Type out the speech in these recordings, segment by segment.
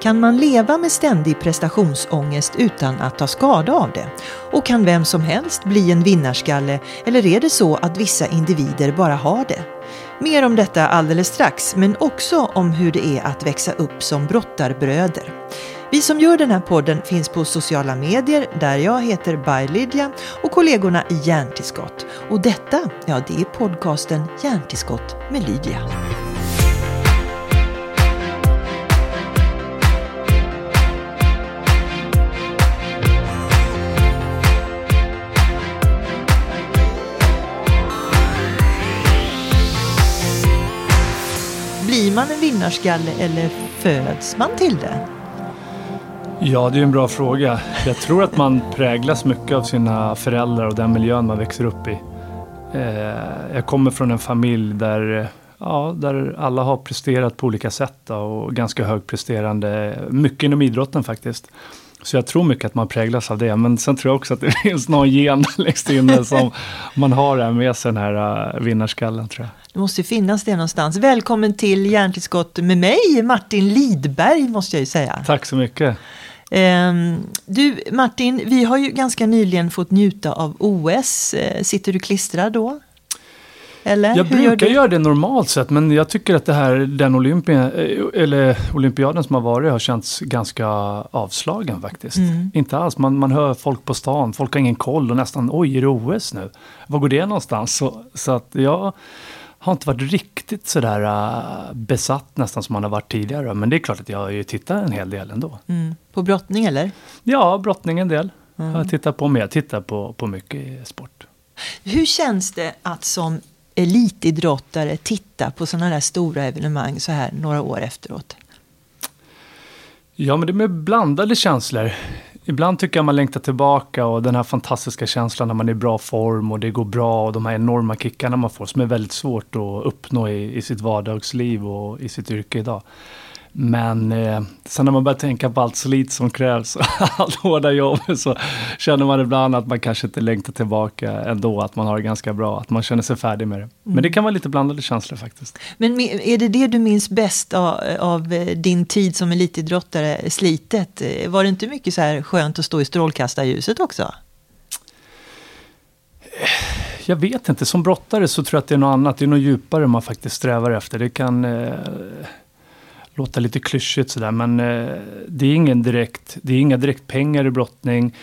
Kan man leva med ständig prestationsångest utan att ta skada av det? Och kan vem som helst bli en vinnarskalle eller är det så att vissa individer bara har det? Mer om detta alldeles strax, men också om hur det är att växa upp som brottarbröder. Vi som gör den här podden finns på sociala medier där jag heter By och kollegorna i Hjärntillskott. Och detta, ja det är podcasten Hjärntillskott med Lydia. Blir man en vinnarskalle eller föds man till det? Ja, det är en bra fråga. Jag tror att man präglas mycket av sina föräldrar och den miljön man växer upp i. Eh, jag kommer från en familj där, ja, där alla har presterat på olika sätt och ganska högpresterande. Mycket inom idrotten faktiskt. Så jag tror mycket att man präglas av det. Men sen tror jag också att det finns någon gen längst inne som man har med sig, den här eh, vinnarskallen tror jag. Det måste finnas det någonstans. Välkommen till Hjärntillskott med mig, Martin Lidberg, måste jag ju säga. Tack så mycket. Um, du, Martin, vi har ju ganska nyligen fått njuta av OS. Uh, sitter du klistrad då? Eller? Jag Hur brukar gör göra det normalt sett, men jag tycker att det här, den Olympia, eh, eller olympiaden som har varit har känts ganska avslagen faktiskt. Mm. Inte alls, man, man hör folk på stan, folk har ingen koll och nästan oj, är det OS nu? Var går det någonstans? Så, så att jag har inte varit riktigt sådär uh, besatt nästan som man har varit tidigare. Men det är klart att jag har ju tittat en hel del ändå. Mm. På brottning eller? Ja, brottning en del. Mm. Jag tittar på, men jag tittar på, på mycket sport. Hur känns det att som elitidrottare titta på sådana där stora evenemang så här några år efteråt? Ja, men det är med blandade känslor. Ibland tycker jag man längtar tillbaka och den här fantastiska känslan när man är i bra form och det går bra och de här enorma kickarna man får som är väldigt svårt att uppnå i, i sitt vardagsliv och i sitt yrke idag. Men eh, sen när man börjar tänka på allt slit som krävs allt hårda jobb så känner man ibland att man kanske inte längtar tillbaka ändå, att man har det ganska bra, att man känner sig färdig med det. Mm. Men det kan vara lite blandade känslor faktiskt. Men är det det du minns bäst av, av eh, din tid som elitidrottare, slitet? Var det inte mycket så här skönt att stå i strålkastarljuset också? Jag vet inte, som brottare så tror jag att det är något annat, det är något djupare man faktiskt strävar efter. Det kan... Låta lite klyschigt sådär, men eh, det är ingen direkt, det är inga direkt pengar i brottning.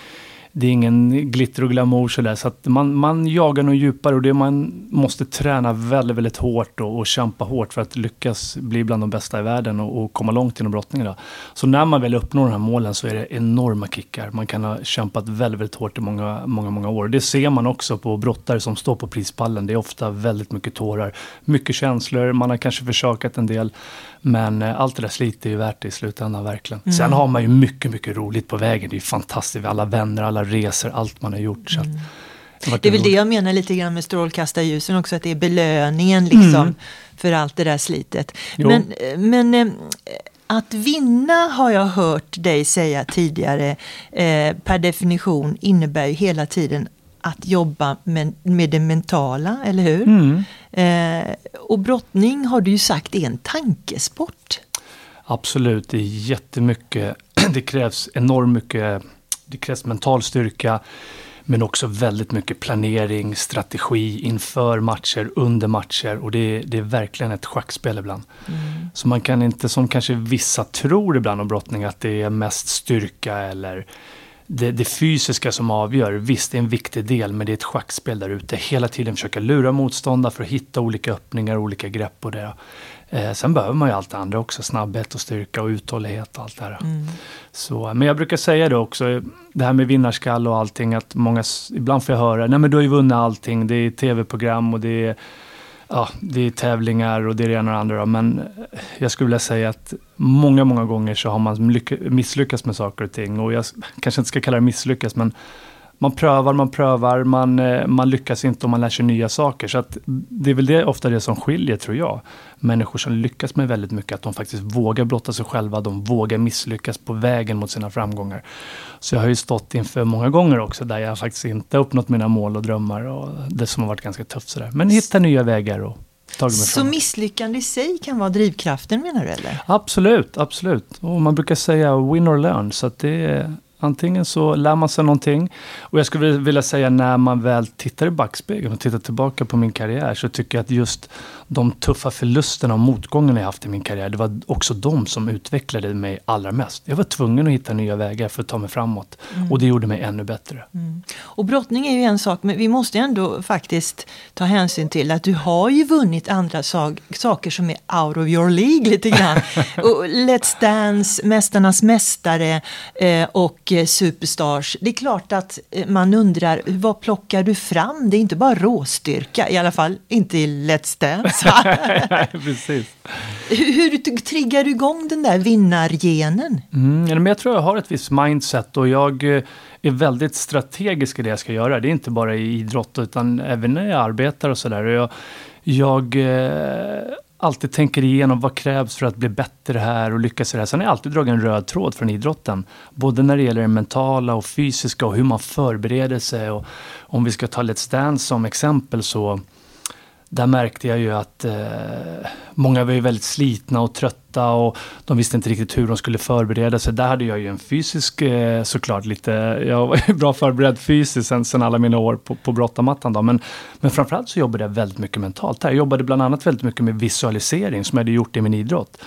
Det är ingen glitter och glamour sådär, så att man, man jagar nog djupare och det man måste träna väldigt, väldigt hårt och, och kämpa hårt för att lyckas bli bland de bästa i världen och, och komma långt inom brottningen. Då. Så när man väl uppnår de här målen så är det enorma kickar. Man kan ha kämpat väldigt, väldigt hårt i många, många, många år. Det ser man också på brottare som står på prispallen. Det är ofta väldigt mycket tårar, mycket känslor, man har kanske försakat en del. Men eh, allt det där slitet är ju värt det i slutändan verkligen. Mm. Sen har man ju mycket, mycket roligt på vägen. Det är ju fantastiskt. Alla vänner, alla resor, allt man har gjort. Så mm. det, det är väl det jag menar lite grann med strålkastarljusen också. Att det är belöningen liksom mm. för allt det där slitet. Jo. Men, eh, men eh, att vinna har jag hört dig säga tidigare eh, per definition innebär ju hela tiden att jobba med, med det mentala, eller hur? Mm. Eh, och brottning har du ju sagt är en tankesport. Absolut, det är jättemycket. Det krävs enormt mycket. Det krävs mental styrka. Men också väldigt mycket planering, strategi inför matcher, under matcher. Och det är, det är verkligen ett schackspel ibland. Mm. Så man kan inte, som kanske vissa tror ibland om brottning, att det är mest styrka eller det, det, fysiska som avgör. Visst, det är en viktig del, men det är ett schackspel där ute. Hela tiden försöka lura motståndare för att hitta olika öppningar, olika grepp och det. Eh, sen behöver man ju allt det andra också, snabbhet och styrka och uthållighet och allt det här. Mm. Så, men jag brukar säga det också, det här med vinnarskall och allting, att många, ibland får jag höra, nej men du har ju vunnit allting, det är tv-program och det är ja, det är tävlingar och det är det ena och det andra. Men jag skulle vilja säga att många, många gånger så har man misslyckats med saker och ting. Och jag kanske inte ska kalla det misslyckas, men man prövar, man prövar, man, eh, man lyckas inte och man lär sig nya saker. Så att det är väl det, ofta det som skiljer, tror jag. Människor som lyckas med väldigt mycket, att de faktiskt vågar blotta sig själva, de vågar misslyckas på vägen mot sina framgångar. Så jag har ju stått inför många gånger också där jag faktiskt inte uppnått mina mål och drömmar och det som har varit ganska tufft sådär. Men hitta nya vägar och tagit mig Så misslyckande i sig kan vara drivkraften menar du eller? Absolut, absolut. Och man brukar säga win or learn. Så det antingen så lär man sig någonting. Och jag skulle vilja säga när man väl tittar i backspegeln och tittar tillbaka på min karriär så tycker jag att just de tuffa förlusterna och motgångarna jag haft i min karriär, det var också de som utvecklade mig allra mest. Jag var tvungen att hitta nya vägar för att ta mig framåt. Och det gjorde mig ännu bättre. Och brottning är ju en sak, men vi måste ändå faktiskt ta hänsyn till att du har ju vunnit andra sak, saker som är out of your League lite grann. och Let's Dance, Mästarnas Mästare eh, och eh, Superstars. Det är klart att eh, man undrar, vad plockar du fram? Det är inte bara råstyrka, i alla fall inte i Let's Dance. Precis. hur, triggar du igång den där vinnargenen? Mm, jag tror jag har ett visst mindset och jag eh, är väldigt strategisk i det jag ska göra. Det är inte bara i idrott utan även när jag arbetar och sådär. Jag, jag eh, alltid tänker igenom vad krävs för att bli bättre här och lyckas i det här. Sen har jag alltid dragit en röd tråd från idrotten. Både när det gäller det mentala och fysiska och hur man förbereder sig. Och om vi ska ta Let's Dance som exempel så där märkte jag ju att eh, många var ju väldigt slitna och trötta och de visste inte riktigt hur de skulle förbereda sig. Där hade jag ju en fysisk, eh, såklart lite, jag var ju bra förberedd fysiskt sen, sen alla mina år på, på brottamattan då. Men, men framförallt så jobbade jag väldigt mycket mentalt här. Jag jobbade bland annat väldigt mycket med visualisering som jag hade gjort i min idrott.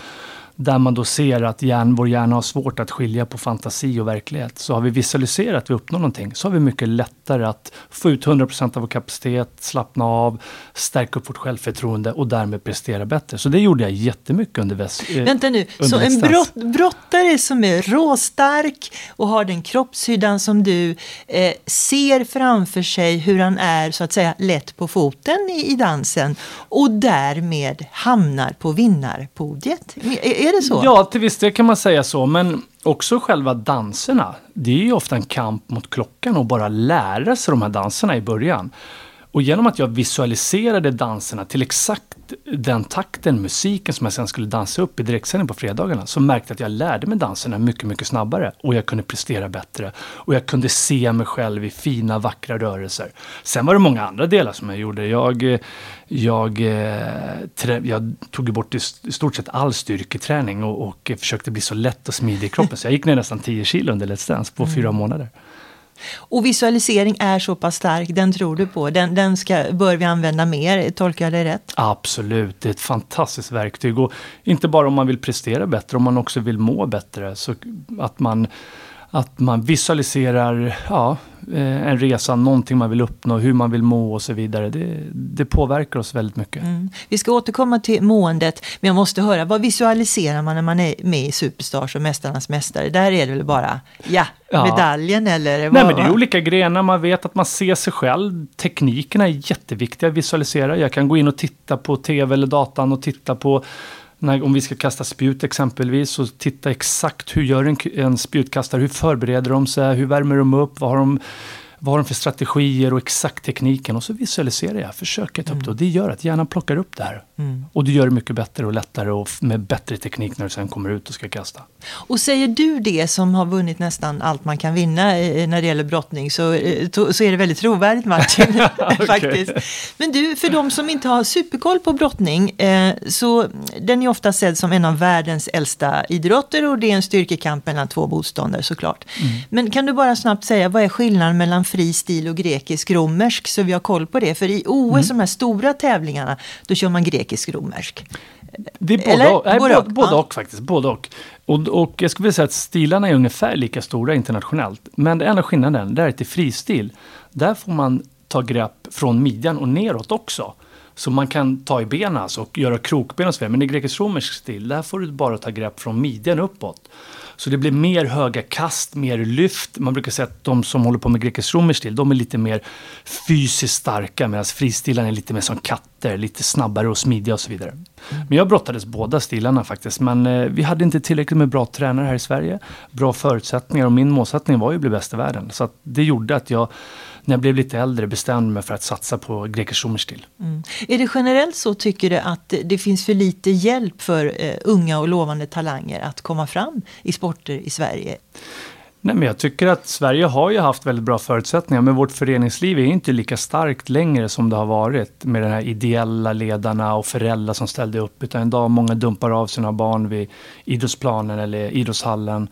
Där man då ser att hjärn, vår hjärna har svårt att skilja på fantasi och verklighet. Så har vi visualiserat att vi uppnår någonting så har vi mycket lättare att få ut 100% av vår kapacitet, slappna av, stärka upp vårt självförtroende och därmed prestera bättre. Så det gjorde jag jättemycket under väst. Eh, Vänta nu, så en brott, brottare som är råstark och har den kroppshyddan som du eh, ser framför sig hur han är så att säga lätt på foten i, i dansen och därmed hamnar på vinnarpodiet. Är, är det så? Ja, till viss del kan man säga så. Men också själva danserna. Det är ju ofta en kamp mot klockan och bara lära sig de här danserna i början. Och genom att jag visualiserade danserna till exakt den takten, musiken som jag sen skulle dansa upp i direktsändning på fredagarna så märkte jag att jag lärde mig danserna mycket, mycket snabbare och jag kunde prestera bättre. Och jag kunde se mig själv i fina, vackra rörelser. Sen var det många andra delar som jag gjorde. Jag, jag, eh, jag tog bort i st- i stort sett all styrketräning och, och försökte bli så lätt och smidig i kroppen. Så jag gick ner nästan 10 kilo under Let's Dance på fyra månader. Och visualisering är så pass stark, den tror du på. Den, den ska, bör vi använda mer, tolkar jag det rätt? Absolut, det är ett fantastiskt verktyg. Och inte bara om man vill prestera bättre, om man också vill må bättre. Så att man, att man visualiserar ja, eh, en resa, någonting man vill uppnå, hur man vill må och så vidare. Det, det påverkar oss väldigt mycket. Mm. Vi ska återkomma till måendet, men jag måste höra, vad visualiserar man när man är med i Superstars och Mästarnas Mästare? Där är det väl bara, ja, Ja. medaljen eller? Nej, vad- men det är olika grenar. Man vet att man ser sig själv. Teknikerna är jätteviktiga att visualisera. Jag kan gå in och titta på tv eller datan och titta på när, om vi ska kasta spjut exempelvis så titta exakt hur gör en, en spjutkastare, hur förbereder de sig, hur värmer de upp, vad har de, vad har de för strategier och exakt tekniken och så visualiserar jag, försöker ta upp det och det gör att hjärnan plockar upp det här. Mm. Och det gör det mycket bättre och lättare och med bättre teknik när du sen kommer ut och ska kasta. Och säger du det som har vunnit nästan allt man kan vinna eh, när det gäller brottning så, eh, så är det väldigt trovärdigt Martin. faktiskt. Men du, för de som inte har superkoll på brottning eh, så den är ofta sedd som en av världens äldsta idrotter och det är en styrkekamp mellan två motståndare såklart. Men kan du bara snabbt säga vad är skillnaden mellan fri stil och grekisk romersk så vi har koll på det? För i OS, de här stora tävlingarna, då kör man grekisk romersk. Det är både, Eller? och, nej, Både både, och, både ja. och faktiskt. Både och. Och, och jag skulle vilja säga att stilarna är ungefär lika stora internationellt. Men det enda skillnaden det är att i fristil, där får man ta grepp från midjan och neråt också. Så man kan ta i benen alltså och göra krokben och så vidare. Men i grekisk-romersk stil, där får du bara ta grepp från midjan uppåt. Så det blir mer höga kast, mer lyft. Man brukar säga att de som håller på med grekisk-romersk stil, de är lite mer fysiskt starka medan fristilarna är lite mer som katter, lite snabbare och smidiga och så vidare. Men jag brottades båda stilarna faktiskt. Men eh, vi hade inte tillräckligt med bra tränare här i Sverige. Bra förutsättningar och min målsättning var ju att bli bäst i världen. Så att det gjorde att jag, när jag blev lite äldre, bestämde mig för att satsa på grekisk-romersk stil. Mm. Är det generellt så tycker du att det finns för lite hjälp för eh, unga och lovande talanger att komma fram i sporter i Sverige? Nej, men jag tycker att Sverige har ju haft väldigt bra förutsättningar, men vårt föreningsliv är inte lika starkt längre som det har varit med de här ideella ledarna och föräldrar som ställde upp. Utan idag många dumpar av sina barn vid idrottsplanen eller idrottshallen.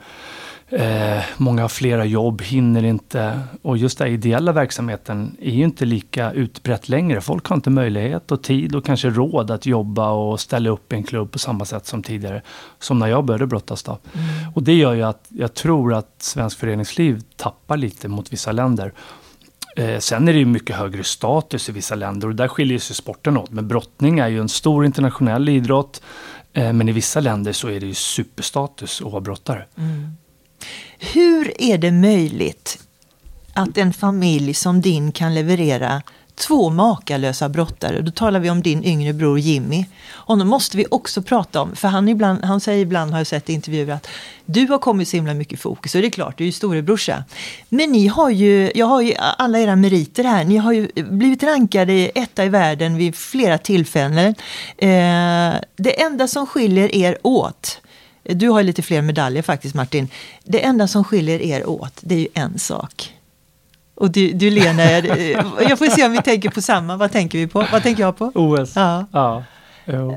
Eh, många har flera jobb, hinner inte. Och just den ideella verksamheten är ju inte lika utbrett längre. Folk har inte möjlighet och tid och kanske råd att jobba och ställa upp i en klubb på samma sätt som tidigare. Som när jag började brottas då. Mm. Och det gör ju att jag tror att svensk föreningsliv tappar lite mot vissa länder. Eh, sen är det ju mycket högre status i vissa länder och där skiljer sig sporten åt. Men brottning är ju en stor internationell idrott. Eh, men i vissa länder så är det ju superstatus att vara brottare. Mm. Hur är det möjligt att en familj som din kan leverera två makalösa brottare. Då talar vi om din yngre bror Jimmy. Honom måste vi också prata om. För han, ibland, han säger ibland, har jag sett i intervjuer, att du har kommit så himla mycket fokus. Och det är klart, du är ju storebrorsa. Men ni har ju, jag har ju alla era meriter här. Ni har ju blivit rankade etta i världen vid flera tillfällen. Eh, det enda som skiljer er åt du har lite fler medaljer faktiskt Martin. Det enda som skiljer er åt, det är ju en sak. Och du, du Lena, jag får se om vi tänker på samma. Vad tänker vi på? Vad tänker jag på? OS. Ja. ja.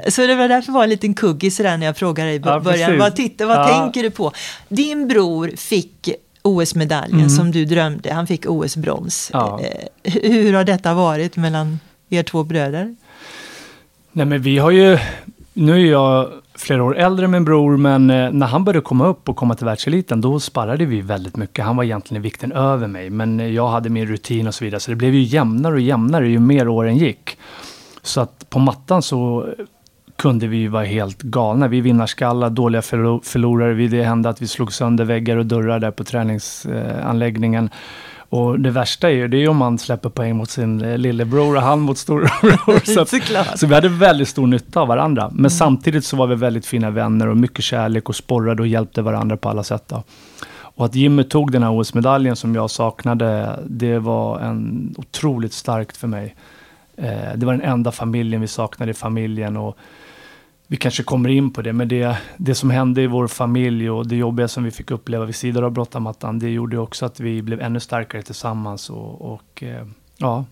Så det var därför var en liten kuggis där när jag frågade dig i början. Ja, vad, titta, vad ja. tänker du på? Din bror fick OS-medaljen mm. som du drömde. Han fick OS-brons. Ja. Eh, hur har detta varit mellan er två bröder? Nej men vi har ju, nu är jag flera år äldre än min bror, men eh, när han började komma upp och komma till världseliten, då sparrade vi väldigt mycket. Han var egentligen i vikten över mig, men eh, jag hade min rutin och så vidare. Så det blev ju jämnare och jämnare ju mer åren gick. Så att på mattan så eh, kunde vi vara helt galna. Vi vinnarskallar, dåliga förlorare. Det hände att vi slog sönder väggar och dörrar där på träningsanläggningen. Och det värsta är ju, det är om man släpper poäng mot sin eh, lillebror och han mot storebror. så, så vi hade väldigt stor nytta av varandra. Men mm. samtidigt så var vi väldigt fina vänner och mycket kärlek och sporrade och hjälpte varandra på alla sätt. Då. Och att Jimmy tog den här OS-medaljen som jag saknade, det var en otroligt starkt för mig. Eh, det var den enda familjen vi saknade i familjen. Och vi kanske kommer in på det, men det, det som hände i vår familj och det jobbiga som vi fick uppleva vid sidan av brottamattan, det gjorde också att vi blev ännu starkare tillsammans. Och, och eh, ja.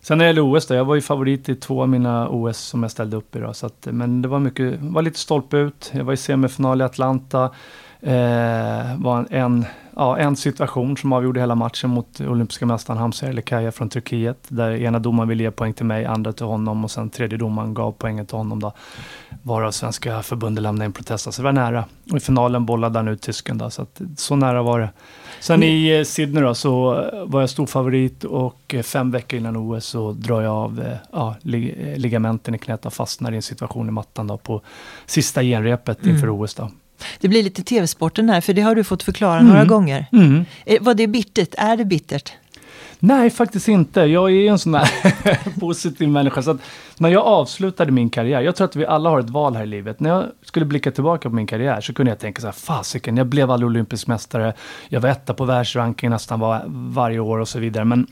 Sen när det gäller OS då, jag var ju favorit i två av mina OS som jag ställde upp i. Då, så att, men det var mycket, var lite stolpe ut. Jag var i semifinal i Atlanta. Eh, var en, ja, en situation som avgjorde hela matchen mot olympiska mästaren Hamza Elikaia från Turkiet. Där ena domaren ville ge poäng till mig, andra till honom och sen tredje domaren gav poängen till honom. Då. Varav svenska förbundet lämnade in protester. Så det var nära. Och i finalen bollade han ut tysken. Då, så, att, så nära var det. Sen i eh, Sydney då, så var jag stor favorit och eh, fem veckor innan OS så drar jag av eh, ja, ligamenten i knät och fastnar i en situation i mattan då, på sista genrepet inför mm. OS. Då. Det blir lite tv-sporten här, för det har du fått förklara mm. några gånger. Mm. Var det bittert? Är det bittert? Nej, faktiskt inte. Jag är en sån här positiv människa. Så att när jag avslutade min karriär, jag tror att vi alla har ett val här i livet. När jag skulle blicka tillbaka på min karriär så kunde jag tänka så här, fasiken, jag blev aldrig olympisk mästare. Jag var etta på världsranking nästan var, varje år och så vidare. Men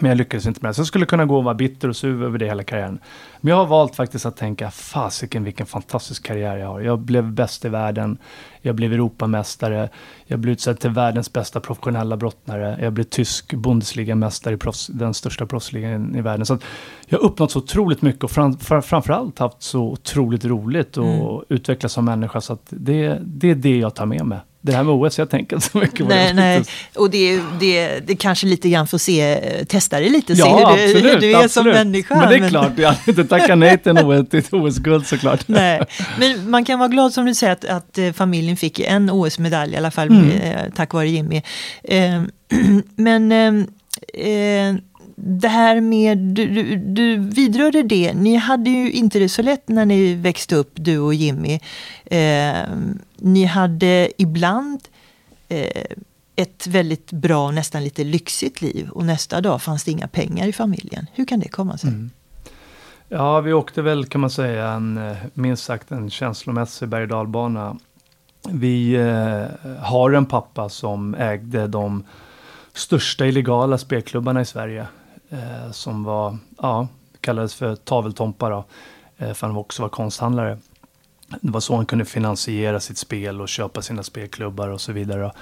men jag lyckades inte med det. Så jag skulle kunna gå och vara bitter och sur över det hela karriären. Men jag har valt faktiskt att tänka, fasiken vilken fantastisk karriär jag har. Jag blev bäst i världen. Jag blev Europamästare. Jag blev utsedd till världens bästa professionella brottnare. Jag blev tysk Bundesliga-mästare i proffs, den största proffsligan i världen. Så jag har uppnått så otroligt mycket och fram, för, framförallt haft så otroligt roligt och mm. utvecklats som människa. Så det, det är det jag tar med mig det här med OS, jag tänker inte så mycket på nej, det. Nej. Och det, det, det kanske lite grann får se, testa det lite, ja, se hur, absolut, du, hur du är absolut. som människa. Men det är men... klart, jag hade inte tackat nej till ett OS-guld såklart. Nej, men man kan vara glad som du säger att, att eh, familjen fick en OS-medalj i alla fall mm. eh, tack vare Jimmy. Eh, men eh, det här med, du, du, du vidrörde det, ni hade ju inte det så lätt när ni växte upp, du och Jimmy. Eh, ni hade ibland eh, ett väldigt bra, nästan lite lyxigt liv och nästa dag fanns det inga pengar i familjen. Hur kan det komma sig? Mm. Ja, vi åkte väl kan man säga en, eh, minst sagt en känslomässig berg dalbana. Vi eh, har en pappa som ägde de största illegala spelklubbarna i Sverige eh, som var, ja, kallades för taveltompa då, eh, för han också var konsthandlare. Det var så han kunde finansiera sitt spel och köpa sina spelklubbar och så vidare.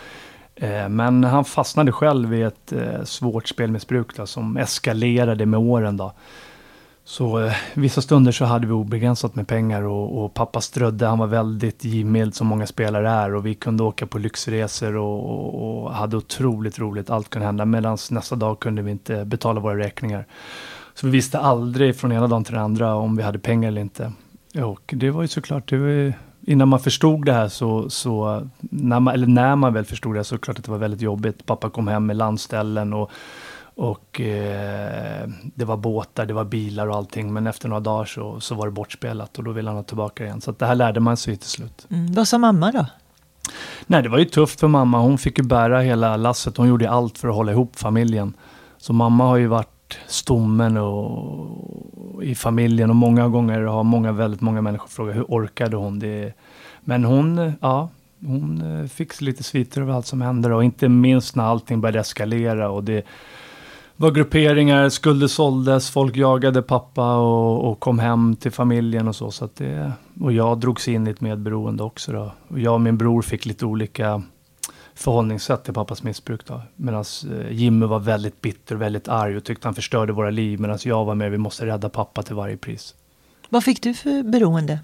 Eh, men han fastnade själv i ett eh, svårt spelmissbruk då, som eskalerade med åren. Då. Så eh, vissa stunder så hade vi obegränsat med pengar och, och pappa strödde. Han var väldigt givmild som många spelare är och vi kunde åka på lyxresor och, och, och hade otroligt roligt. Allt kunde hända medan nästa dag kunde vi inte betala våra räkningar. Så vi visste aldrig från ena dagen till den andra om vi hade pengar eller inte. Och det var ju såklart, det var innan man förstod det här så, så när man, eller när man väl förstod det så klart att det var väldigt jobbigt. Pappa kom hem med landställen och, och eh, det var båtar, det var bilar och allting. Men efter några dagar så, så var det bortspelat och då ville han ha tillbaka igen. Så det här lärde man sig till slut. Mm. Vad sa mamma då? Nej, det var ju tufft för mamma. Hon fick ju bära hela lasset. Hon gjorde allt för att hålla ihop familjen. Så mamma har ju varit stommen och, i familjen och många gånger har många, väldigt många människor frågat hur orkade hon det? Men hon, ja, hon eh, fick lite sviter över allt som hände och inte minst när allting började eskalera och det var grupperingar, skulder såldes, folk jagade pappa och, och kom hem till familjen och så. så att det, och jag drogs in i ett medberoende också då. Och jag och min bror fick lite olika förhållningssätt till pappas missbruk. Medan eh, Jimmy var väldigt bitter och väldigt arg och tyckte han förstörde våra liv. Medan jag var med, vi måste rädda pappa till varje pris. Vad fick du för beroende?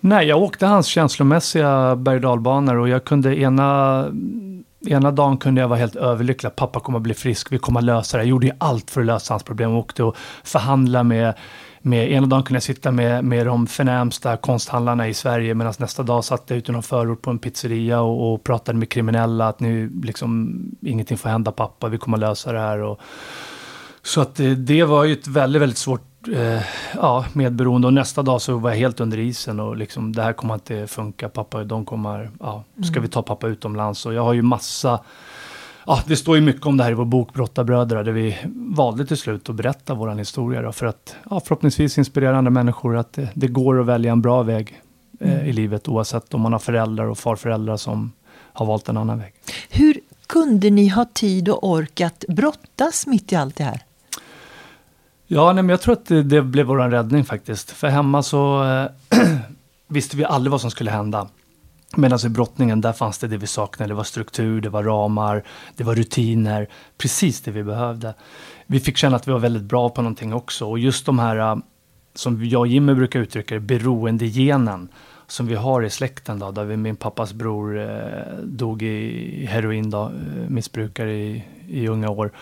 Nej, jag åkte hans känslomässiga berg och jag kunde ena, ena dagen kunde jag vara helt överlycklig. Pappa kommer att bli frisk, vi kommer att lösa det. Jag gjorde ju allt för att lösa hans problem. Jag åkte och förhandlade med med, ena dagen kunde jag sitta med, med de förnämsta konsthandlarna i Sverige medan nästa dag satt jag ute i någon förort på en pizzeria och, och, pratade med kriminella att nu liksom ingenting får hända pappa, vi kommer att lösa det här. Och, så att det, det var ju ett väldigt, väldigt svårt eh, ja, medberoende och nästa dag så var jag helt under isen och liksom det här kommer inte funka, pappa, de kommer, ja, ska vi ta pappa utomlands? Och jag har ju massa ja, det står ju mycket om det här i vår bok Brottarbröder, där vi valde till slut att berätta vår historia då, för att ja, förhoppningsvis inspirera andra människor att det, det går att välja en bra väg eh, mm. i livet oavsett om man har föräldrar och farföräldrar som har valt en annan väg. Hur kunde ni ha tid och ork att brottas mitt i allt det här? Ja, nej, men jag tror att det, det blev vår räddning faktiskt. För hemma så eh, visste vi aldrig vad som skulle hända. Medan i brottningen, där fanns det det vi saknade. Det var struktur, det var ramar, det var rutiner. Precis det vi behövde. Vi fick känna att vi var väldigt bra på någonting också. Och just de här, eh, som jag och Jimmy brukar uttrycka det, beroendegenen som vi har i släkten då, där vi, min pappas bror eh, dog i heroin då, eh, missbrukare i, i unga år.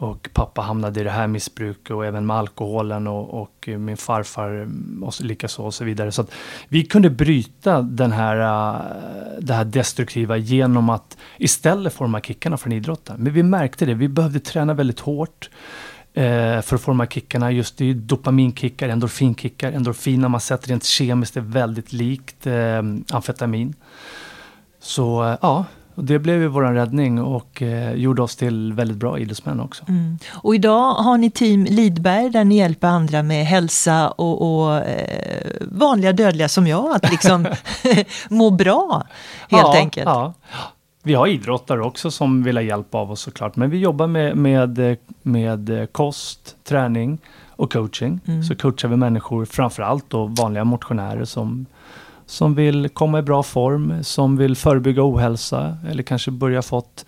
Och pappa hamnade i det här missbruket och även med alkoholen och, och min farfar och likaså och så vidare. Så att vi kunde bryta den här, äh, det här destruktiva genom att istället forma kickarna från idrotten. Men vi märkte det, vi behövde träna väldigt hårt äh, för att få de här kickarna. Just det är dopaminkickar, endorfinkickar. Endorfin har man sett rent kemiskt är väldigt likt eh, amfetamin. Så ja, och det blev ju vår räddning och eh, gjorde oss till väldigt bra idrottsmän också. Mm. Och idag har ni Team Lidberg där ni hjälper andra med hälsa och, och eh, vanliga dödliga som jag att liksom må bra helt ja, enkelt. Ja. Vi har idrottare också som vill ha hjälp av oss såklart. Men vi jobbar med, med, med kost, träning och coaching. Mm. Så coachar vi människor, framförallt då vanliga motionärer som som vill komma i bra form, som vill förebygga ohälsa eller kanske börja fått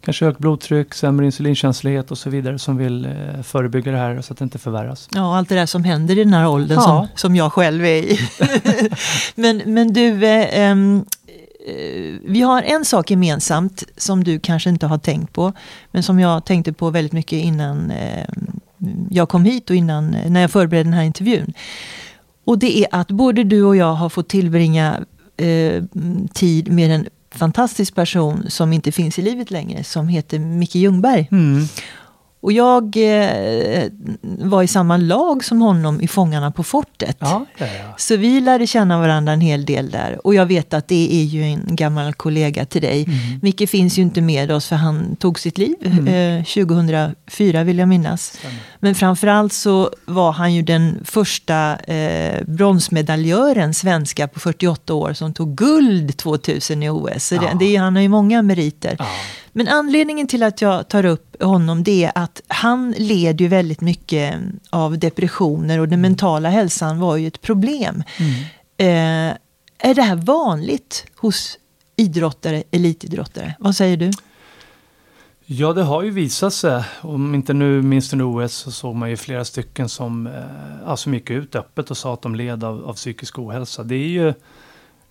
kanske högt blodtryck, sämre insulinkänslighet och så vidare som vill eh, förebygga det här så att det inte förvärras. Ja, allt det där som händer i den här åldern ja. som, som jag själv är i. men, men du, eh, eh, vi har en sak gemensamt som du kanske inte har tänkt på, men som jag tänkte på väldigt mycket innan eh, jag kom hit och innan när jag förberedde den här intervjun. Och det är att både du och jag har fått tillbringa eh, tid med en fantastisk person som inte finns i livet längre, som heter Micke Ljungberg. Mm. Och jag eh, var i samma lag som honom i Fångarna på fortet. Ja, ja, ja. Så vi lärde känna varandra en hel del där. Och jag vet att det är ju en gammal kollega till dig. Mm. Micke finns ju inte med oss för han tog sitt liv mm. eh, 2004 vill jag minnas. Stämmer. Men framförallt så var han ju den första eh, bronsmedaljören svenska på 48 år som tog guld 2000 i OS. Så det, det, han har ju många meriter. Men anledningen till att jag tar upp honom det är att han led ju väldigt mycket av depressioner och den mm. mentala hälsan var ju ett problem. Mm. Eh, är det här vanligt hos idrottare, elitidrottare. Vad säger du? Ja, det har ju visat sig. Om inte nu minst under OS så såg man ju flera stycken som, eh, som gick ut öppet och sa att de led av, av psykisk ohälsa. Det är ju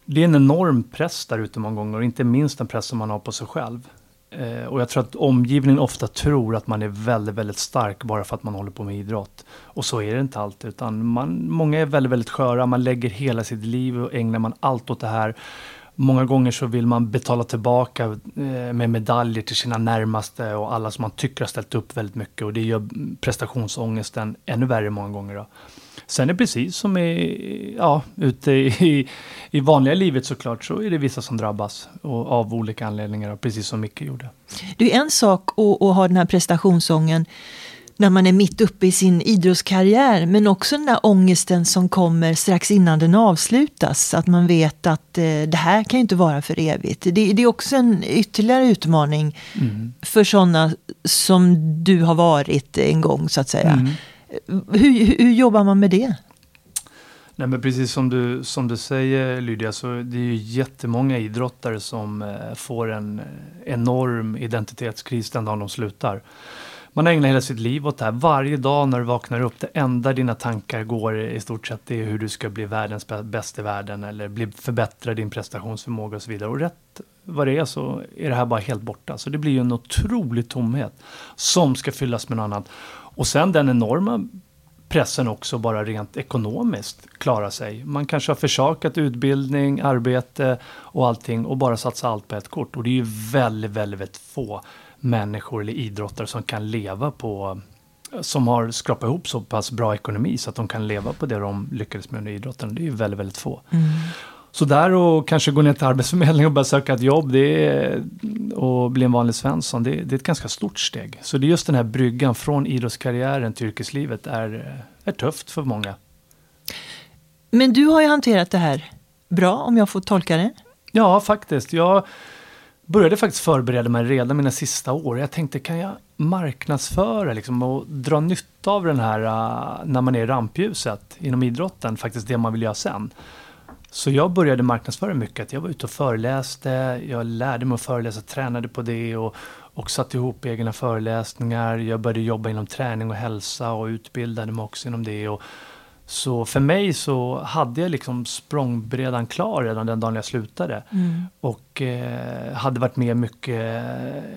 det är en enorm press där ute många gånger, och inte minst den press som man har på sig själv. Eh, och jag tror att omgivningen ofta tror att man är väldigt, väldigt stark bara för att man håller på med idrott. Och så är det inte alltid, utan man, många är väldigt, väldigt sköra, man lägger hela sitt liv och ägnar man allt åt det här. Många gånger så vill man betala tillbaka eh, med medaljer till sina närmaste och alla som man tycker har ställt upp väldigt mycket och det gör prestationsångesten ännu värre många gånger. Då. Sen är det precis som i, ja, ute i, i vanliga livet såklart så är det vissa som drabbas och, av olika anledningar, precis som Micke gjorde. Det är en sak att, att ha den här prestationsången när man är mitt uppe i sin idrottskarriär men också den där ångesten som kommer strax innan den avslutas. Att man vet att eh, det här kan ju inte vara för evigt. Det, det är också en ytterligare utmaning mm. för sådana som du har varit en gång så att säga. Mm. Hur, hur jobbar man med det? Nej, men precis som du, som du säger Lydia, så det är ju jättemånga idrottare som eh, får en enorm identitetskris den dagen de slutar. Man ägnar hela sitt liv åt det här. Varje dag när du vaknar upp, det enda dina tankar går i stort sett det är hur du ska bli världens bäst i världen eller bli, förbättra din prestationsförmåga och så vidare. Och rätt vad det är så är det här bara helt borta. Så det blir ju en otrolig tomhet som ska fyllas med något annat. Och sen den enorma pressen också bara rent ekonomiskt klara sig. Man kanske har försakat utbildning, arbete och allting och bara satsa allt på ett kort. Och det är ju väldigt, väldigt, väldigt få människor eller idrottare som kan leva på som har skrapat ihop så pass bra ekonomi så att de kan leva på det de lyckades med under idrotten. Det är ju väldigt, väldigt få. Mm. Så där och kanske gå ner till Arbetsförmedlingen och börja söka ett jobb det är, och bli en vanlig Svensson, det, det, är ett ganska stort steg. Så det är just den här bryggan från idrottskarriären till yrkeslivet är, är tufft för många. Men du har ju hanterat det här bra, om jag får tolka det. Ja, faktiskt. Jag började faktiskt förbereda mig redan mina sista år. Jag tänkte, kan jag marknadsföra liksom, och dra nytta av den här uh, när man är i rampljuset inom idrotten, faktiskt det man vill göra sen. Så jag började marknadsföra mycket. Jag var ute och föreläste, jag lärde mig att föreläsa, tränade på det och, och satte ihop egna föreläsningar. Jag började jobba inom träning och hälsa och utbildade mig också inom det. Och, så för mig så hade jag liksom språngbrädan klar redan den dagen jag slutade. Mm. Och eh, hade varit med mycket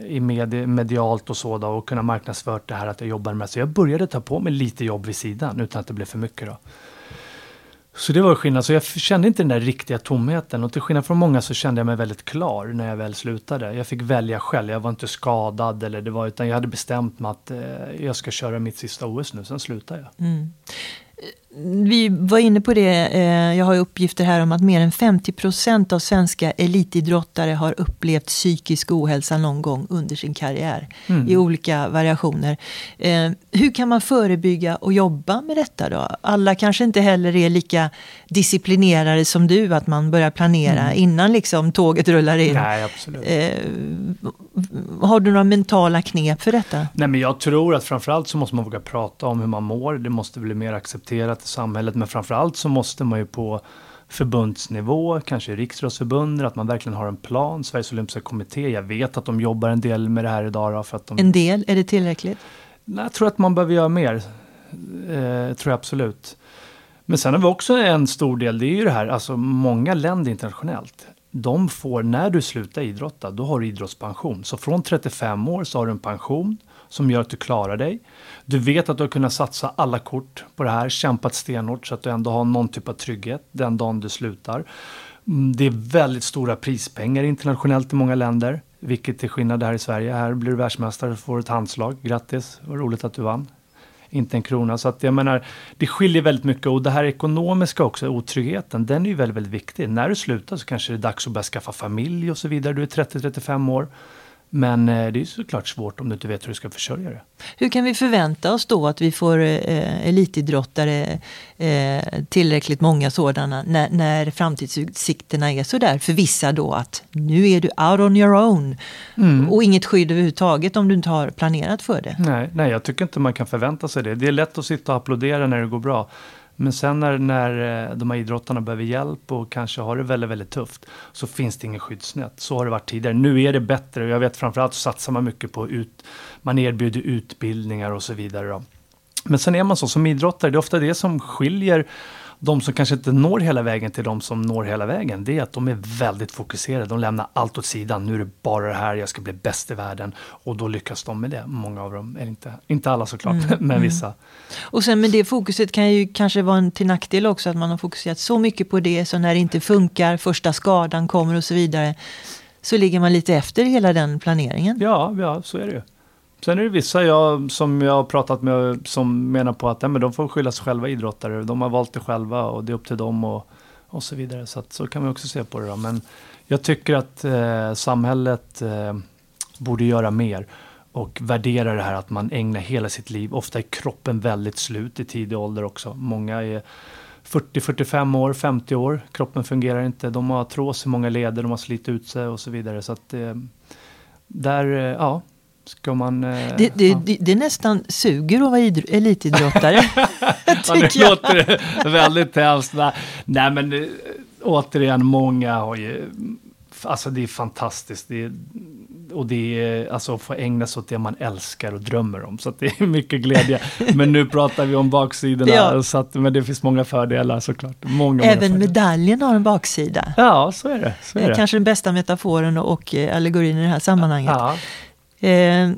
i med, medialt och så då, och kunnat marknadsföra det här att jag jobbar med. Så jag började ta på mig lite jobb vid sidan utan att det blev för mycket. Då. Så det var skillnad. Så jag kände inte den där riktiga tomheten. Och till skillnad från många så kände jag mig väldigt klar när jag väl slutade. Jag fick välja själv. Jag var inte skadad eller det var, utan jag hade bestämt mig att eh, jag ska köra mitt sista OS nu. Sen slutar jag. Mm vi var inne på det, eh, jag har uppgifter här om att mer än 50 procent av svenska elitidrottare har upplevt psykisk ohälsa någon gång under sin karriär. Mm. I olika variationer. Eh, hur kan man förebygga och jobba med detta då? Alla kanske inte heller är lika disciplinerade som du, att man börjar planera mm. innan liksom tåget rullar in. Nej, absolut. Eh, har du några mentala knep för detta? Nej, men jag tror att framförallt så måste man våga prata om hur man mår. Det måste bli mer accepterat samhället. Men framförallt så måste man ju på förbundsnivå, kanske Riksidrottsförbundet, att man verkligen har en plan. Sveriges Olympiska Kommitté, jag vet att de jobbar en del med det här idag. För att de... En del, är det tillräckligt? Nej, jag tror att man behöver göra mer. Eh, tror jag absolut. Men sen har vi också en stor del, det är ju det här, alltså många länder internationellt de får, när du slutar idrotta, då har du idrottspension. Så från 35 år så har du en pension som gör att du klarar dig. Du vet att du har kunnat satsa alla kort på det här, kämpat stenhårt så att du ändå har någon typ av trygghet den dagen du slutar. Mm, det är väldigt stora prispengar internationellt i många länder, vilket är skillnad här i Sverige. Här blir du världsmästare och får ett handslag. Grattis, vad roligt att du vann inte en krona. Så att jag menar, det skiljer väldigt mycket och det här ekonomiska också, otryggheten, den är ju väldigt, väldigt viktig. När du slutar så kanske det är dags att börja skaffa familj och så vidare. Du är 30-35 år. Men eh, det är såklart svårt om du inte vet hur du ska försörja det. Hur kan vi förvänta oss då att vi får eh, elitidrottare, eh, tillräckligt många sådana, när, när framtidsutsikterna är sådär för vissa då att nu är du out on your own mm. och inget skydd överhuvudtaget om du inte har planerat för det? Nej, nej, jag tycker inte man kan förvänta sig det. Det är lätt att sitta och applådera när det går bra. Men sen när, när eh, de här idrottarna behöver hjälp och kanske har det väldigt, väldigt tufft så finns det ingen skyddsnät. Så har det varit tidigare. Nu är det bättre och jag vet framförallt så satsar man mycket på ut, man erbjuder utbildningar och så vidare. Då. Men sen är man så som idrottare, det är ofta det som skiljer de som kanske inte når hela vägen till de som når hela vägen, det är att de är väldigt fokuserade. De lämnar allt åt sidan. Nu är det bara det här, jag ska bli bäst i världen. Och då lyckas de med det. Många av dem, eller inte, inte alla såklart, mm, men mm. vissa. Och sen med det fokuset kan ju kanske vara en till nackdel också, att man har fokuserat så mycket på det, så när det inte funkar, första skadan kommer och så vidare, så ligger man lite efter hela den planeringen. Ja, ja så är det ju. Sen är det vissa jag, som jag har pratat med som menar på att nej, men de får skylla sig själva idrottare. De har valt det själva och det är upp till dem och, och så vidare. Så, att, så kan man också se på det. Då. Men jag tycker att eh, samhället eh, borde göra mer och värdera det här att man ägnar hela sitt liv. Ofta är kroppen väldigt slut i tidig ålder också. Många är 40-45 år, 50 år. Kroppen fungerar inte. De har artros i många leder, de har slitit ut sig och så vidare. Så att eh, där, eh, ja, Ska man... Eh, det, det, ja. det, det, nästan suger att vara elitidrottare. ja, det låter väldigt hemskt. Nej, men eh, återigen, många har ju... Alltså det är fantastiskt. Det är, och det är alltså att få ägna sig åt det man älskar och drömmer om. Så det är mycket glädje. men nu pratar vi om baksidorna. Ja. Så att, men det finns många fördelar såklart. Många, Även många medaljen har en baksida. Ja, så är det. Så är det. Kanske den bästa metaforen och allegorin i det här sammanhanget. Ja. Eh,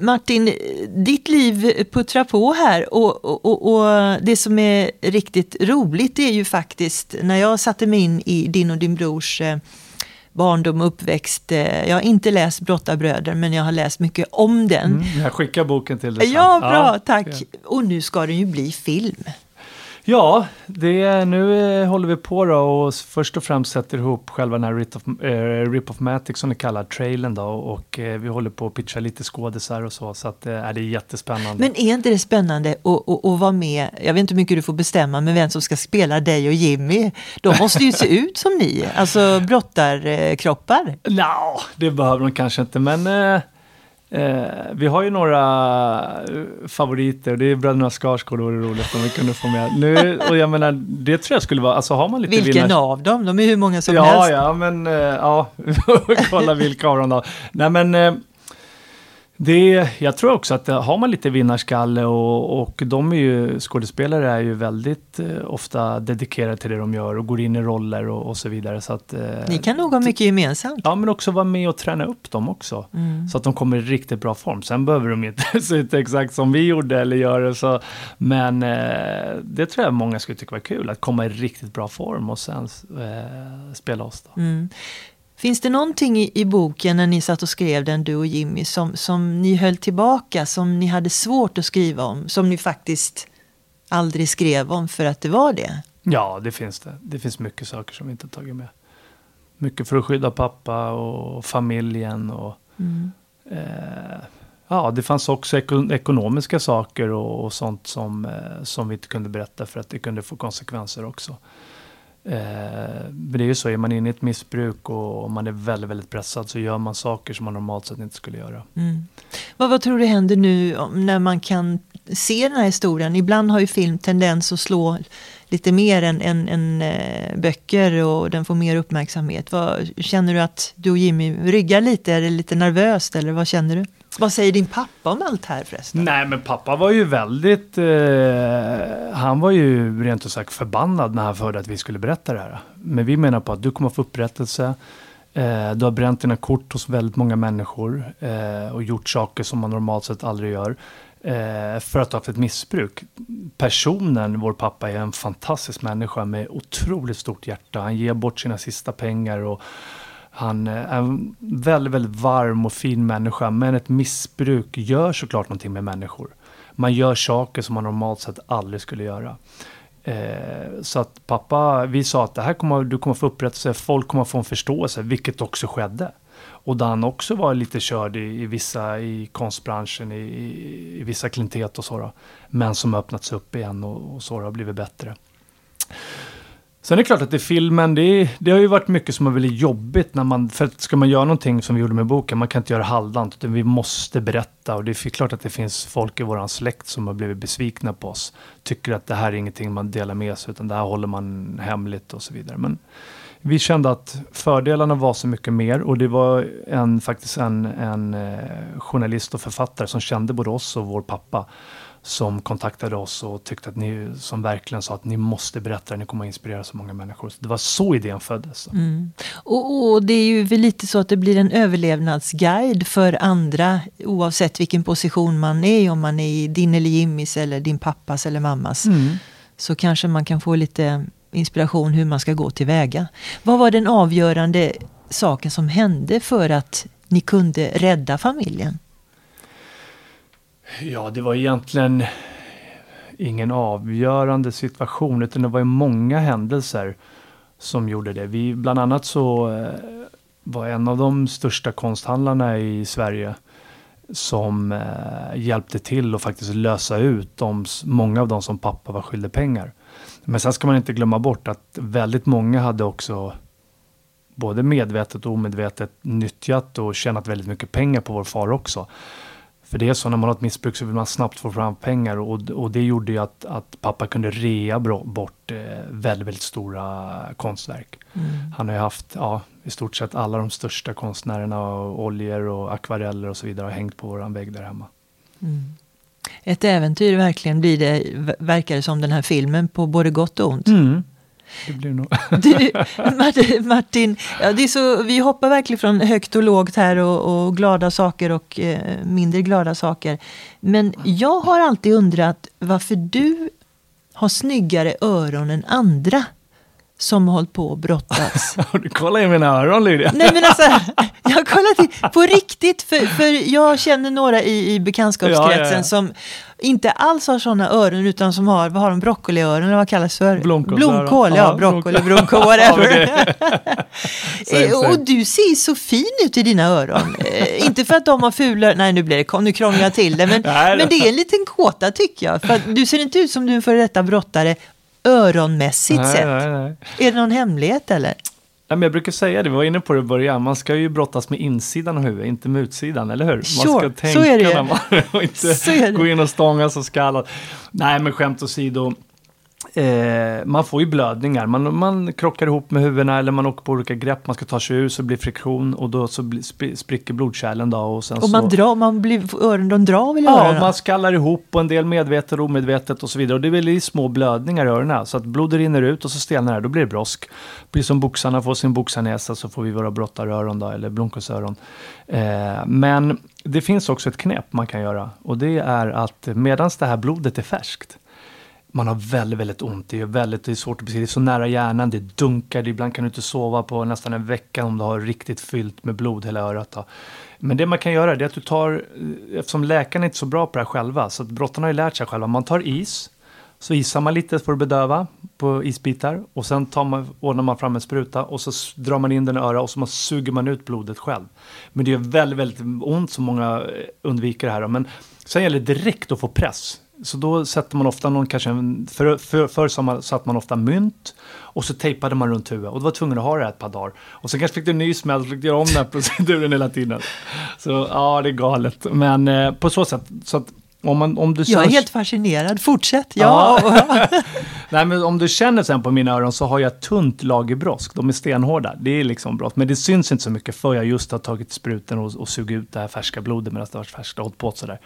Martin, ditt liv puttrar på här och, och, och, det som är riktigt roligt är ju faktiskt när jag satte mig in i din och din brors eh, barndom och uppväxt. Eh, jag har inte läst Brottarbröder men jag har läst mycket om den. Mm, jag skickar boken till dig Ja, bra, ja, tack. Och nu ska den ju bli film. Ja, det, nu eh, håller vi på då och först och främst sätter ihop själva den här Rip of, eh, Rip of Matic som det kallar, trailern då och eh, vi håller på att pitcha lite skådisar och så så att eh, det är jättespännande. Men är inte det spännande att, att, att vara med, jag vet inte hur mycket du får bestämma, men vem som ska spela dig och Jimmy, de måste ju se ut som ni, alltså brottarkroppar. Ja, det behöver de kanske inte men eh, vi har ju några eh, favoriter och det är Bröderna Skarsgård och det är roligt om vi kunde få med. Nu, och jag menar, det tror jag skulle vara, alltså har man lite Vilken vinnars... av dem? De är hur många som ja, helst. Ja, men eh, ja, kolla vilka av dem då. Nej men eh, det, jag tror också att har man lite vinnarskalle och, och de är ju, skådespelare är ju väldigt eh, ofta dedikerade till det de gör och går in i roller och, och så vidare. Så att, eh, Ni kan nog ha mycket gemensamt. Ja, men också vara med och träna upp dem också. Mm. Så att de kommer i riktigt bra form. Sen behöver de inte se ut exakt som vi gjorde eller göra så. Men eh, det tror jag många skulle tycka var kul, att komma i riktigt bra form och sen eh, spela oss. Då. Mm. Finns det någonting i, i, boken när ni satt och skrev den, du och Jimmy, som, som ni höll tillbaka, som ni hade svårt att skriva om, som ni faktiskt aldrig skrev om för att det var det? Ja, det finns det. Det finns mycket saker som vi inte tagit med. Mycket för att skydda pappa och familjen och mm. eh, Ja, det fanns också ekonomiska saker och, och sånt som, eh, som vi inte kunde berätta för att det kunde få konsekvenser också. Eh, men det är ju så, är man inne i ett missbruk och, och man är väldigt, väldigt pressad så gör man saker som man normalt sett inte skulle göra. Mm. Vad, vad tror du händer nu när man kan se den här historien? Ibland har ju film tendens att slå lite mer än, än, än äh, böcker och den får mer uppmärksamhet. Vad, känner du att du och Jimmy ryggar lite? Är det lite nervöst eller vad känner du? Vad säger din pappa om allt här förresten? Nej men pappa var ju väldigt, eh, han var ju rent ut sagt förbannad när han hörde att vi skulle berätta det här. Men vi menar på att du kommer få upprättelse. Eh, du har bränt dina kort hos väldigt många människor eh, och gjort saker som man normalt sett aldrig gör. Eh, för att ha haft ett missbruk. Personen, vår pappa, är en fantastisk människa med otroligt stort hjärta. Han ger bort sina sista pengar och han eh, är en väldigt, väldigt varm och fin människa, men ett missbruk gör såklart någonting med människor. Man gör saker som man normalt sett aldrig skulle göra. Eh, så att pappa, vi sa att det här kommer, du kommer få upprättelse, folk kommer få en förståelse, vilket också skedde. Och där han också var lite körd i, i vissa, i konstbranschen, i, i, i vissa klintet och så. Då. Men som öppnats upp igen och, och så har blivit bättre. Sen är det klart att i filmen, det, är, det har ju varit mycket som har blivit jobbigt när man, för att ska man göra någonting som vi gjorde med boken, man kan inte göra halvdant, utan vi måste berätta. Och det är klart att det finns folk i vår släkt som har blivit besvikna på oss. Tycker att det här är ingenting man delar med sig, utan det här håller man hemligt och så vidare. Men vi kände att fördelarna var så mycket mer och det var en, faktiskt en, en eh, journalist och författare som kände både oss och vår pappa som kontaktade oss och tyckte att ni, som verkligen sa att ni måste berätta det, ni kommer att inspirera så många människor. Så det var så idén föddes. Mm. Och, och, det är ju väl lite så att det blir en överlevnadsguide för andra oavsett vilken position man är om man är i din eller Jimmys eller din pappas eller mammas. Mm. Så kanske man kan få lite inspiration hur man ska gå tillväga. Vad var den avgörande saken som hände för att ni kunde rädda familjen? Ja, det var egentligen ingen avgörande situation, utan det var ju många händelser som gjorde det. Vi, bland annat så eh, var en av de största konsthandlarna i Sverige som eh, hjälpte till att faktiskt lösa ut de, många av de som pappa var skyldig pengar. Men sen ska man inte glömma bort att väldigt många hade också både medvetet och omedvetet nyttjat och tjänat väldigt mycket pengar på vår far också. För det är så när man har ett missbruk så vill man snabbt få fram pengar och, och det gjorde ju att, att pappa kunde rea bort eh, väldigt, väldigt stora konstverk. Mm. Han har ju haft, ja, i stort sett alla de största konstnärerna och oljor och akvareller och så vidare har hängt på våran vägg där hemma. Mm. Ett äventyr verkligen blir det, verkar det som den här filmen på både gott och ont. Mm. Det blir nog. du, Martin, ja, det är så, vi hoppar verkligen från högt och lågt här och, och glada saker och eh, mindre glada saker. Men jag har alltid undrat varför du har snyggare öron än andra som har hållit på och brottats. du kollar i mina öron Lydia. Nej men alltså, jag har kollat i, på riktigt, för, för jag känner några i, i bekantskapskretsen ja, ja, ja. som inte alls har sådana öron utan som har, vad har de, broccoliöron eller vad kallas för? Blomkål, ja, broccoli, broccoli, whatever. Eh, och du ser så fin ut i dina öron. Eh, inte för att de har fula, nej nu blir det, nu krånglar jag till det, men, men det är en liten kåta tycker jag. För du ser inte ut som du är en före detta brottare öronmässigt nej, sett. Nej, nej. Är det någon hemlighet eller? Nej, men jag brukar säga det, vi var inne på det i början, man ska ju brottas med insidan av huvudet, inte med utsidan, eller hur? Man sure, ska tänka så är det. när man, och inte gå in och stångas och skalla. Nej, men skämt åsido, Eh, man får ju blödningar. Man, man krockar ihop med huvudena eller man åker på olika grepp. Man ska ta sig ur så det blir friktion och då så bli, spricker blodkärlen. Då, och sen och man så, drar, man blir, öronen drar väl i Ja, öronen? man skallar ihop och en del medvetet och omedvetet och så vidare. Och det är väldigt små blödningar i öronen. Så att blodet rinner ut och så stelnar det. Då blir det brosk. Precis som boxarna får sin boxarnäsa så får vi våra brottaröron då, eller blomkålsöron. Eh, men det finns också ett knep man kan göra. Och det är att medan det här blodet är färskt man har väldigt, väldigt ont. Det är, väldigt, det är svårt att beskriva. Det är så nära hjärnan, det dunkar. Ibland kan du inte sova på nästan en vecka om du har riktigt fyllt med blod hela örat. Då. Men det man kan göra är att du tar, eh, eftersom läkarna är inte så bra på det här själva, så att brottarna har ju lärt sig själva. Man tar is, så isar man lite för att bedöva på isbitar och sen tar man, ordnar man fram en spruta och så drar man in den i örat och så man suger man ut blodet själv. Men det gör väldigt, väldigt ont så många eh, undviker det här. Men sen gäller det direkt att få press. Så då sätter man ofta någon, kanske en, för, för, förr så satt man ofta mynt och så tejpade man runt huvudet och då var tvungen att ha det här ett par dagar. Och sen kanske fick du en ny smäll och fick göra om den här proceduren hela tiden. Så ja, det är galet. Men eh, på så sätt, så att om man, om du jag är helt fascinerad, fortsätt. Ja. ja. Nej, men om du känner sen på mina öron så har jag tunt lager brosk. De är stenhårda. Det är liksom brott. Men det syns inte så mycket för jag just har tagit spruten och, och sugit ut det här färska blodet medan det har varit färskt och hållit på sådär.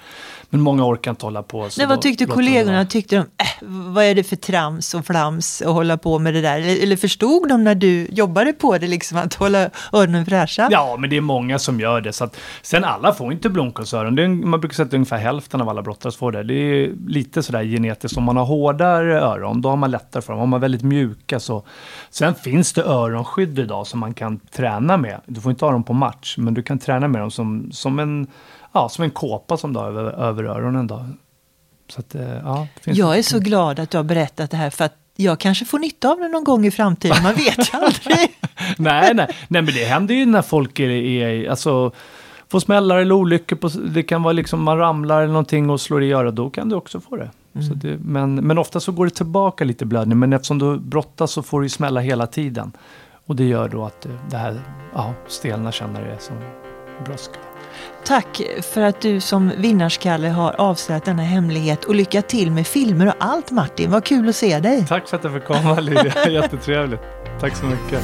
Men många orkar inte hålla på. Nej, vad tyckte kollegorna? Tyckte de, äh, vad är det för trams och flams att hålla på med det där? Eller, eller förstod de när du jobbade på det, liksom att hålla öronen fräscha? Ja, men det är många som gör det. Så att, sen alla får inte blomkålsöron. Man brukar säga att ungefär hälften av alla alla brottare får det. Det är lite sådär genetiskt. Om man har hårdare öron, då har man lättare för dem. Om man har väldigt mjuka så... Sen finns det öronskydd idag som man kan träna med. Du får inte ha dem på match, men du kan träna med dem som, som, en, ja, som en kåpa som du har över, över öronen. Då. Så att, eh, ja, jag är så glad att du har berättat det här, för att jag kanske får nytta av det någon gång i framtiden, man vet ju aldrig. nej, nej, nej, men det händer ju när folk är, är alltså får smällar eller olyckor, på, det kan vara liksom man ramlar eller någonting och slår i örat, då kan du också få det. Mm. Det, men, men ofta så går det tillbaka lite blödning, men eftersom du brottas så får du smälla hela tiden. Och det gör då att det här ja, stelna känner det som broska. Tack för att du som vinnarskalle har avslöjat denna hemlighet och lycka till med filmer och allt Martin. Vad kul att se dig. Tack för att jag fick komma Lydia, jättetrevligt. Tack så mycket.